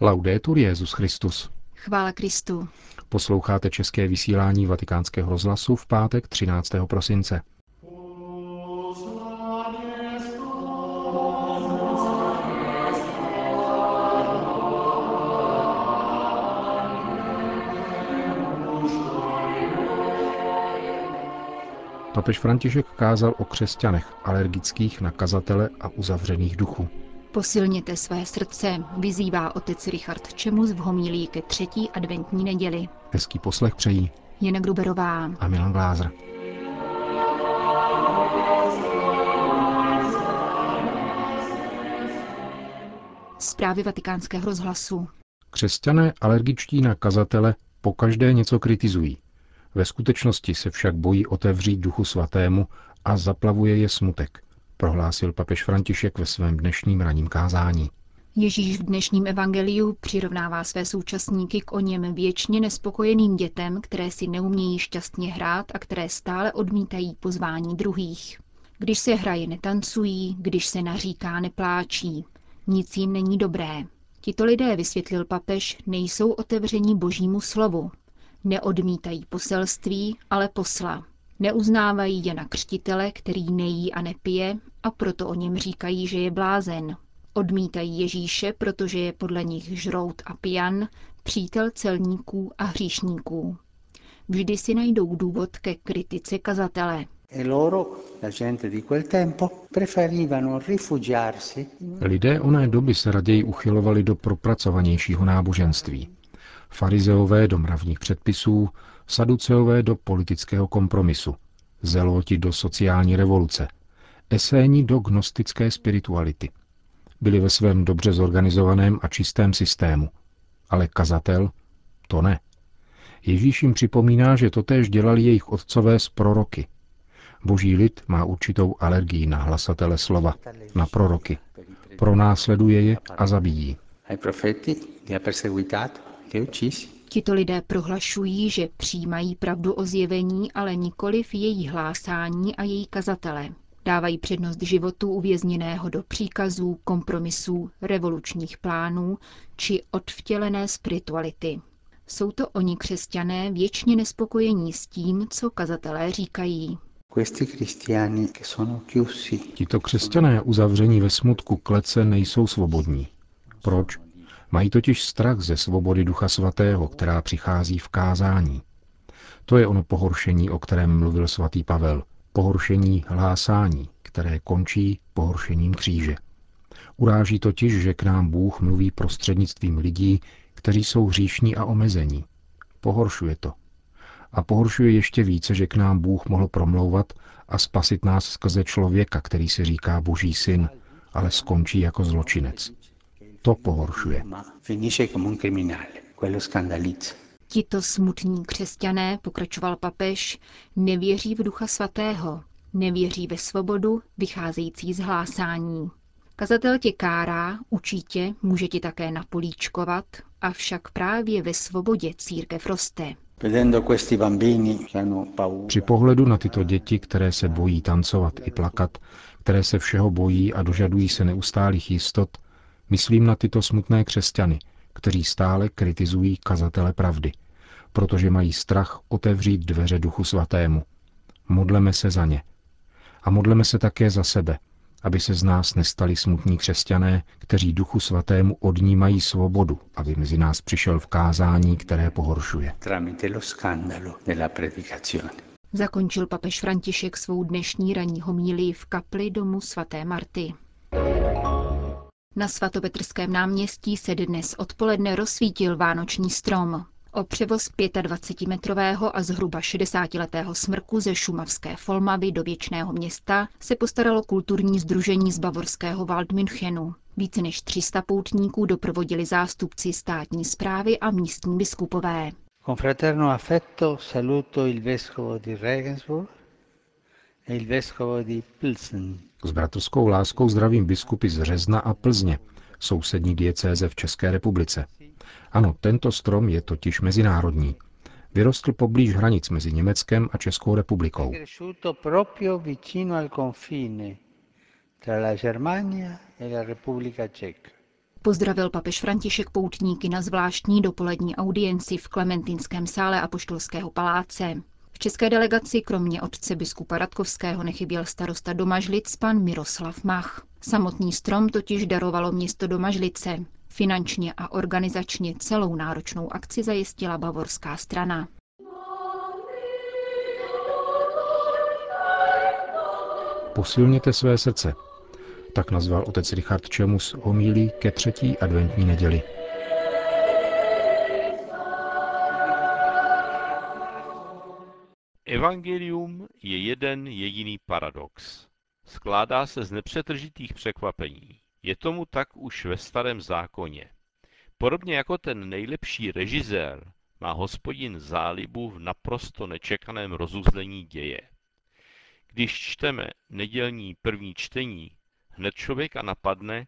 Laudetur Jezus Christus. Chvála Kristu. Posloucháte české vysílání Vatikánského rozhlasu v pátek 13. prosince. Papež František kázal o křesťanech alergických na kazatele a uzavřených duchu. Posilněte své srdce, vyzývá otec Richard Čemus v homílí ke třetí adventní neděli. Hezký poslech přejí Jena Gruberová a Milan Glázer. Zprávy vatikánského rozhlasu. Křesťané alergičtí na kazatele pokaždé něco kritizují. Ve skutečnosti se však bojí otevřít duchu svatému a zaplavuje je smutek, prohlásil papež František ve svém dnešním raním kázání. Ježíš v dnešním evangeliu přirovnává své současníky k o něm věčně nespokojeným dětem, které si neumějí šťastně hrát a které stále odmítají pozvání druhých. Když se hraje, netancují, když se naříká, nepláčí. Nic jim není dobré. Tito lidé, vysvětlil papež, nejsou otevření božímu slovu. Neodmítají poselství, ale posla. Neuznávají Jana Křtitele, který nejí a nepije, a proto o něm říkají, že je blázen. Odmítají Ježíše, protože je podle nich žrout a pijan, přítel celníků a hříšníků. Vždy si najdou důvod ke kritice kazatele. Lidé oné doby se raději uchylovali do propracovanějšího náboženství. Farizeové do mravních předpisů, saduceové do politického kompromisu, zeloti do sociální revoluce, eséni do gnostické spirituality. Byli ve svém dobře zorganizovaném a čistém systému. Ale kazatel? To ne. Ježíš jim připomíná, že totéž dělali jejich otcové z proroky. Boží lid má určitou alergii na hlasatele slova, na proroky. Pronásleduje je a zabíjí. Tito lidé prohlašují, že přijímají pravdu o zjevení, ale nikoli v její hlásání a její kazatele. Dávají přednost životu uvězněného do příkazů, kompromisů, revolučních plánů či odvtělené spirituality. Jsou to oni křesťané věčně nespokojení s tím, co kazatelé říkají. Tito křesťané uzavření ve smutku klece nejsou svobodní. Proč? Mají totiž strach ze svobody Ducha Svatého, která přichází v kázání. To je ono pohoršení, o kterém mluvil svatý Pavel. Pohoršení hlásání, které končí pohoršením kříže. Uráží totiž, že k nám Bůh mluví prostřednictvím lidí, kteří jsou hříšní a omezení. Pohoršuje to. A pohoršuje ještě více, že k nám Bůh mohl promlouvat a spasit nás skrze člověka, který se říká Boží syn, ale skončí jako zločinec. To pohoršuje. Tito smutní křesťané, pokračoval papež, nevěří v Ducha Svatého, nevěří ve svobodu vycházející z hlásání. Kazatel tě kárá, učí tě, může ti také napolíčkovat, avšak právě ve svobodě církev roste. Při pohledu na tyto děti, které se bojí tancovat i plakat, které se všeho bojí a dožadují se neustálých jistot, myslím na tyto smutné křesťany, kteří stále kritizují kazatele pravdy, protože mají strach otevřít dveře Duchu Svatému. Modleme se za ně. A modleme se také za sebe, aby se z nás nestali smutní křesťané, kteří Duchu Svatému odnímají svobodu, aby mezi nás přišel v kázání, které pohoršuje. Zakončil papež František svou dnešní ranní homílii v kapli domu svaté Marty. Na svatopetrském náměstí se dnes odpoledne rozsvítil vánoční strom. O převoz 25-metrového a zhruba 60-letého smrku ze šumavské Folmavy do věčného města se postaralo kulturní združení z bavorského Waldmünchenu. Více než 300 poutníků doprovodili zástupci státní zprávy a místní biskupové. Con fraterno affetto saluto il vescovo di Regensburg e il vescovo di Pilsen. S bratrskou láskou zdravím biskupy z Řezna a Plzně, sousední diecéze v České republice. Ano, tento strom je totiž mezinárodní. Vyrostl poblíž hranic mezi Německem a Českou republikou. e Pozdravil papež František poutníky na zvláštní dopolední audienci v Klementinském sále Apoštolského paláce. V české delegaci kromě otce biskupa Radkovského nechyběl starosta Domažlic pan Miroslav Mach. Samotný strom totiž darovalo město Domažlice. Finančně a organizačně celou náročnou akci zajistila bavorská strana. Posilněte své srdce. Tak nazval otec Richard Čemus homílí ke třetí adventní neděli. Evangelium je jeden jediný paradox. Skládá se z nepřetržitých překvapení. Je tomu tak už ve starém zákoně. Podobně jako ten nejlepší režisér má hospodin zálibu v naprosto nečekaném rozuzlení děje. Když čteme nedělní první čtení, hned člověka napadne,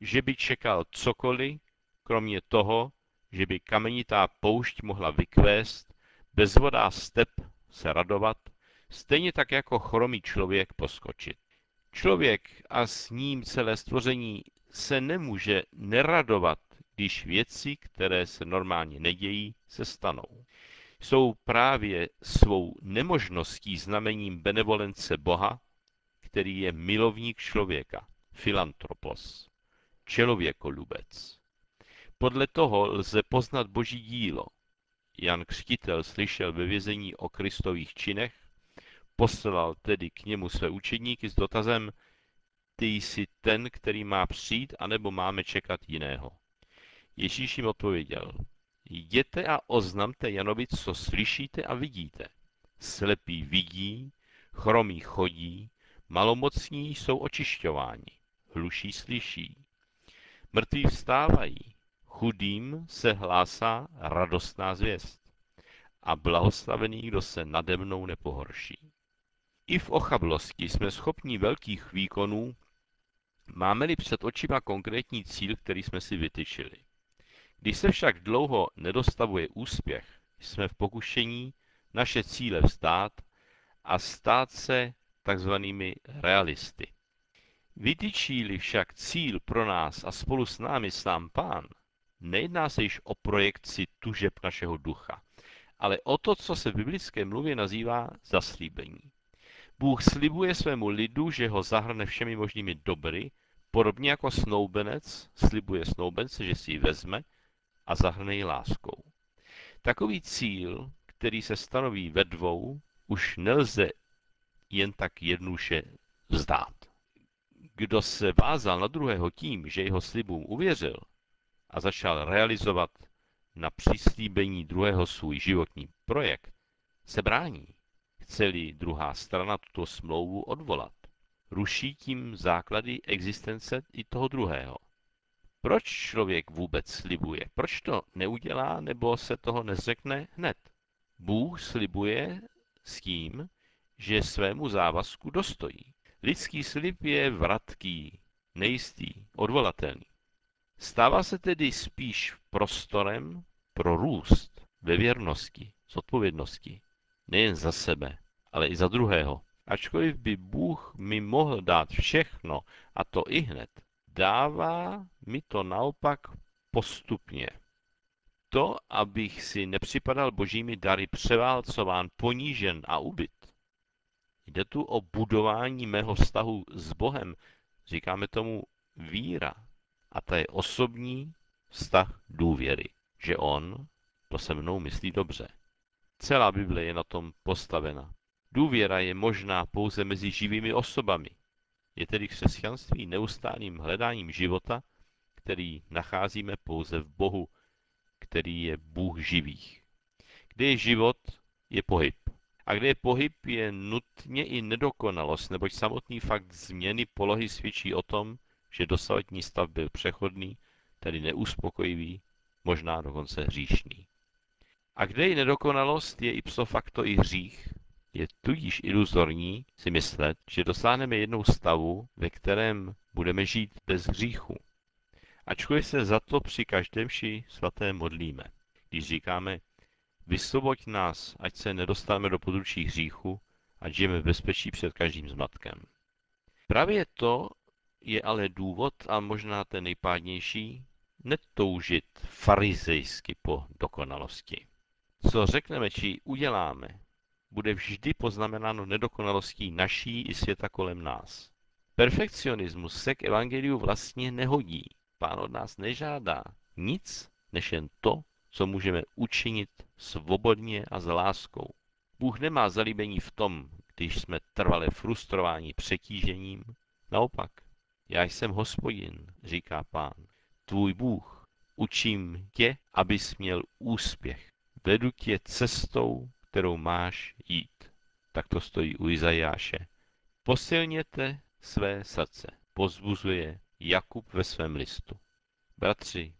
že by čekal cokoliv, kromě toho, že by kamenitá poušť mohla vykvést, bezvodá step se radovat, stejně tak jako chromý člověk poskočit. Člověk a s ním celé stvoření se nemůže neradovat, když věci, které se normálně nedějí, se stanou. Jsou právě svou nemožností znamením benevolence Boha, který je milovník člověka, filantropos, člověkolubec. Podle toho lze poznat boží dílo. Jan Křtitel slyšel ve vězení o Kristových činech, poslal tedy k němu své učedníky s dotazem, ty jsi ten, který má přijít, anebo máme čekat jiného. Ježíš jim odpověděl, jděte a oznamte Janovi, co slyšíte a vidíte. Slepí vidí, chromí chodí, malomocní jsou očišťováni, hluší slyší. Mrtví vstávají, chudým se hlásá radostná zvěst a blahoslavený, kdo se nade mnou nepohorší. I v ochablosti jsme schopni velkých výkonů, máme-li před očima konkrétní cíl, který jsme si vytyčili. Když se však dlouho nedostavuje úspěch, jsme v pokušení naše cíle vzdát a stát se takzvanými realisty. Vytyčí-li však cíl pro nás a spolu s námi sám pán, nejedná se již o projekci tužeb našeho ducha, ale o to, co se v biblické mluvě nazývá zaslíbení. Bůh slibuje svému lidu, že ho zahrne všemi možnými dobry, podobně jako snoubenec slibuje snoubence, že si ji vezme a zahrne ji láskou. Takový cíl, který se stanoví ve dvou, už nelze jen tak jednoduše vzdát. Kdo se vázal na druhého tím, že jeho slibům uvěřil a začal realizovat na přislíbení druhého svůj životní projekt, se brání. Chce-li druhá strana tuto smlouvu odvolat, ruší tím základy existence i toho druhého. Proč člověk vůbec slibuje? Proč to neudělá nebo se toho nezřekne hned? Bůh slibuje s tím, že svému závazku dostojí. Lidský slib je vratký, nejistý, odvolatelný. Stává se tedy spíš prostorem pro růst ve věrnosti, zodpovědnosti, nejen za sebe, ale i za druhého. Ačkoliv by Bůh mi mohl dát všechno, a to i hned, dává mi to naopak postupně. To, abych si nepřipadal božími dary převálcován, ponížen a ubyt. Jde tu o budování mého vztahu s Bohem. Říkáme tomu víra. A to je osobní vztah důvěry, že On to se mnou myslí dobře. Celá Bible je na tom postavena. Důvěra je možná pouze mezi živými osobami. Je tedy křesťanství neustálým hledáním života, který nacházíme pouze v Bohu, který je Bůh živých. Kde je život, je pohyb. A kde je pohyb, je nutně i nedokonalost, neboť samotný fakt změny polohy svědčí o tom, že dosavadní stav byl přechodný, tedy neuspokojivý, možná dokonce hříšný. A kde je nedokonalost, je ipso facto i hřích, je tudíž iluzorní si myslet, že dosáhneme jednou stavu, ve kterém budeme žít bez hříchu. Ačkoliv se za to při každém ši svaté modlíme. Když říkáme, vysvoboď nás, ať se nedostaneme do područí hříchu, ať žijeme v bezpečí před každým zmatkem. Právě to je ale důvod a možná ten nejpádnější, netoužit farizejsky po dokonalosti. Co řekneme či uděláme, bude vždy poznamenáno nedokonalostí naší i světa kolem nás. Perfekcionismus se k evangeliu vlastně nehodí. Pán od nás nežádá nic, než jen to, co můžeme učinit svobodně a s láskou. Bůh nemá zalíbení v tom, když jsme trvale frustrováni přetížením. Naopak, já jsem hospodin, říká pán, tvůj Bůh. Učím tě, abys měl úspěch. Vedu tě cestou, kterou máš jít. Tak to stojí u Izajáše. Posilněte své srdce, pozbuzuje Jakub ve svém listu. Bratři,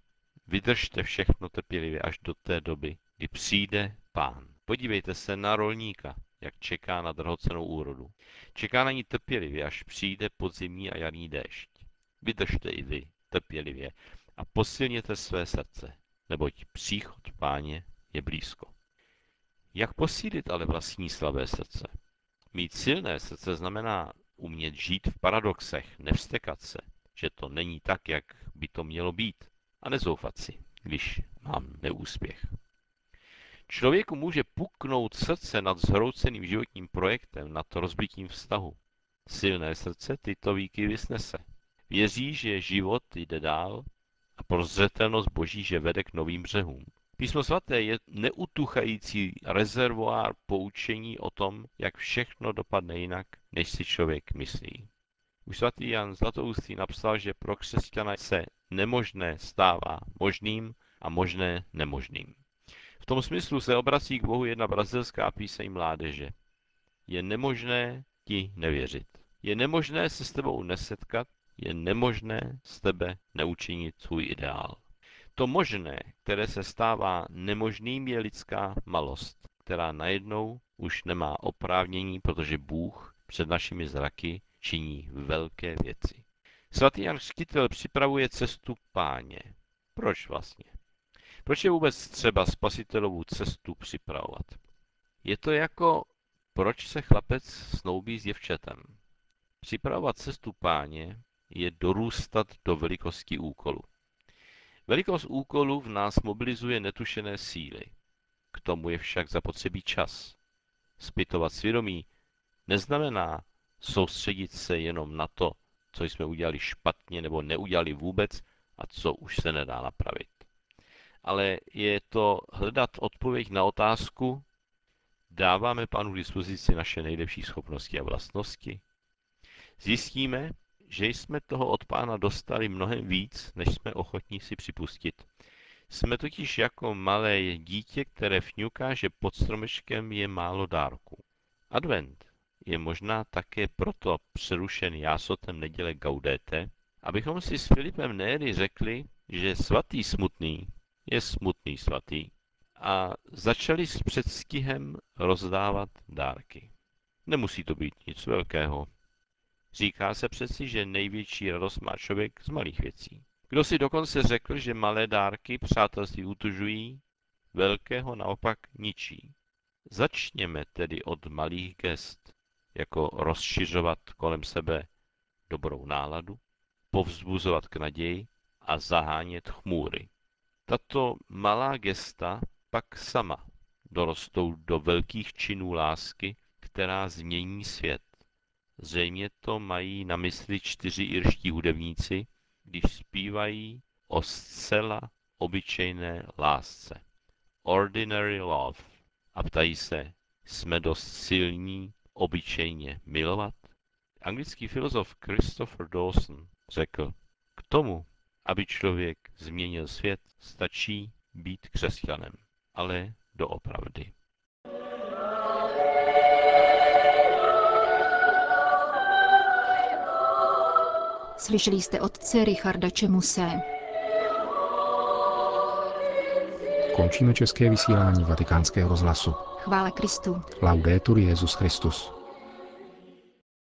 vydržte všechno trpělivě až do té doby, kdy přijde pán. Podívejte se na rolníka, jak čeká na drahocenou úrodu. Čeká na ní trpělivě, až přijde podzimní a jarní déšť. Vydržte i vy trpělivě a posilněte své srdce, neboť příchod páně je blízko. Jak posílit ale vlastní slabé srdce? Mít silné srdce znamená umět žít v paradoxech, nevstekat se, že to není tak, jak by to mělo být, a nezoufat si, když mám neúspěch. Člověku může puknout srdce nad zhrouceným životním projektem, nad rozbitím vztahu. Silné srdce tyto výky vysnese. Věří, že život jde dál a prozřetelnost Boží, že vede k novým břehům. Písmo svaté je neutuchající rezervoár poučení o tom, jak všechno dopadne jinak, než si člověk myslí. Už svatý Jan Zlatoustý napsal, že pro křesťana se nemožné stává možným a možné nemožným. V tom smyslu se obrací k Bohu jedna brazilská píseň mládeže. Je nemožné ti nevěřit. Je nemožné se s tebou nesetkat, je nemožné z tebe neučinit svůj ideál. To možné, které se stává nemožným, je lidská malost, která najednou už nemá oprávnění, protože Bůh před našimi zraky činí velké věci. Svatý Jan Křtitel připravuje cestu páně. Proč vlastně? Proč je vůbec třeba spasitelovou cestu připravovat? Je to jako, proč se chlapec snoubí s děvčetem. Připravovat cestu páně je dorůstat do velikosti úkolu. Velikost úkolu v nás mobilizuje netušené síly. K tomu je však zapotřebí čas. Spytovat svědomí neznamená soustředit se jenom na to, co jsme udělali špatně nebo neudělali vůbec a co už se nedá napravit. Ale je to hledat odpověď na otázku, dáváme panu dispozici naše nejlepší schopnosti a vlastnosti? Zjistíme, že jsme toho od pána dostali mnohem víc, než jsme ochotní si připustit. Jsme totiž jako malé dítě, které fňuká, že pod stromečkem je málo dárků. Advent je možná také proto přerušen jásotem neděle Gaudete, abychom si s Filipem Néry řekli, že svatý smutný je smutný svatý a začali s předstihem rozdávat dárky. Nemusí to být nic velkého. Říká se přeci, že největší radost má člověk z malých věcí. Kdo si dokonce řekl, že malé dárky přátelství utužují, velkého naopak ničí. Začněme tedy od malých gest, jako rozšiřovat kolem sebe dobrou náladu, povzbuzovat k naději a zahánět chmůry. Tato malá gesta pak sama dorostou do velkých činů lásky, která změní svět. Zřejmě to mají na mysli čtyři irští hudebníci, když zpívají o zcela obyčejné lásce. Ordinary love. A ptají se, jsme dost silní obyčejně milovat? Anglický filozof Christopher Dawson řekl, k tomu, aby člověk změnil svět, stačí být křesťanem, ale doopravdy. Slyšeli jste otce Richarda Čemuse. Končíme české vysílání vatikánského rozhlasu. Chvála Kristu. Laudetur Jezus Christus.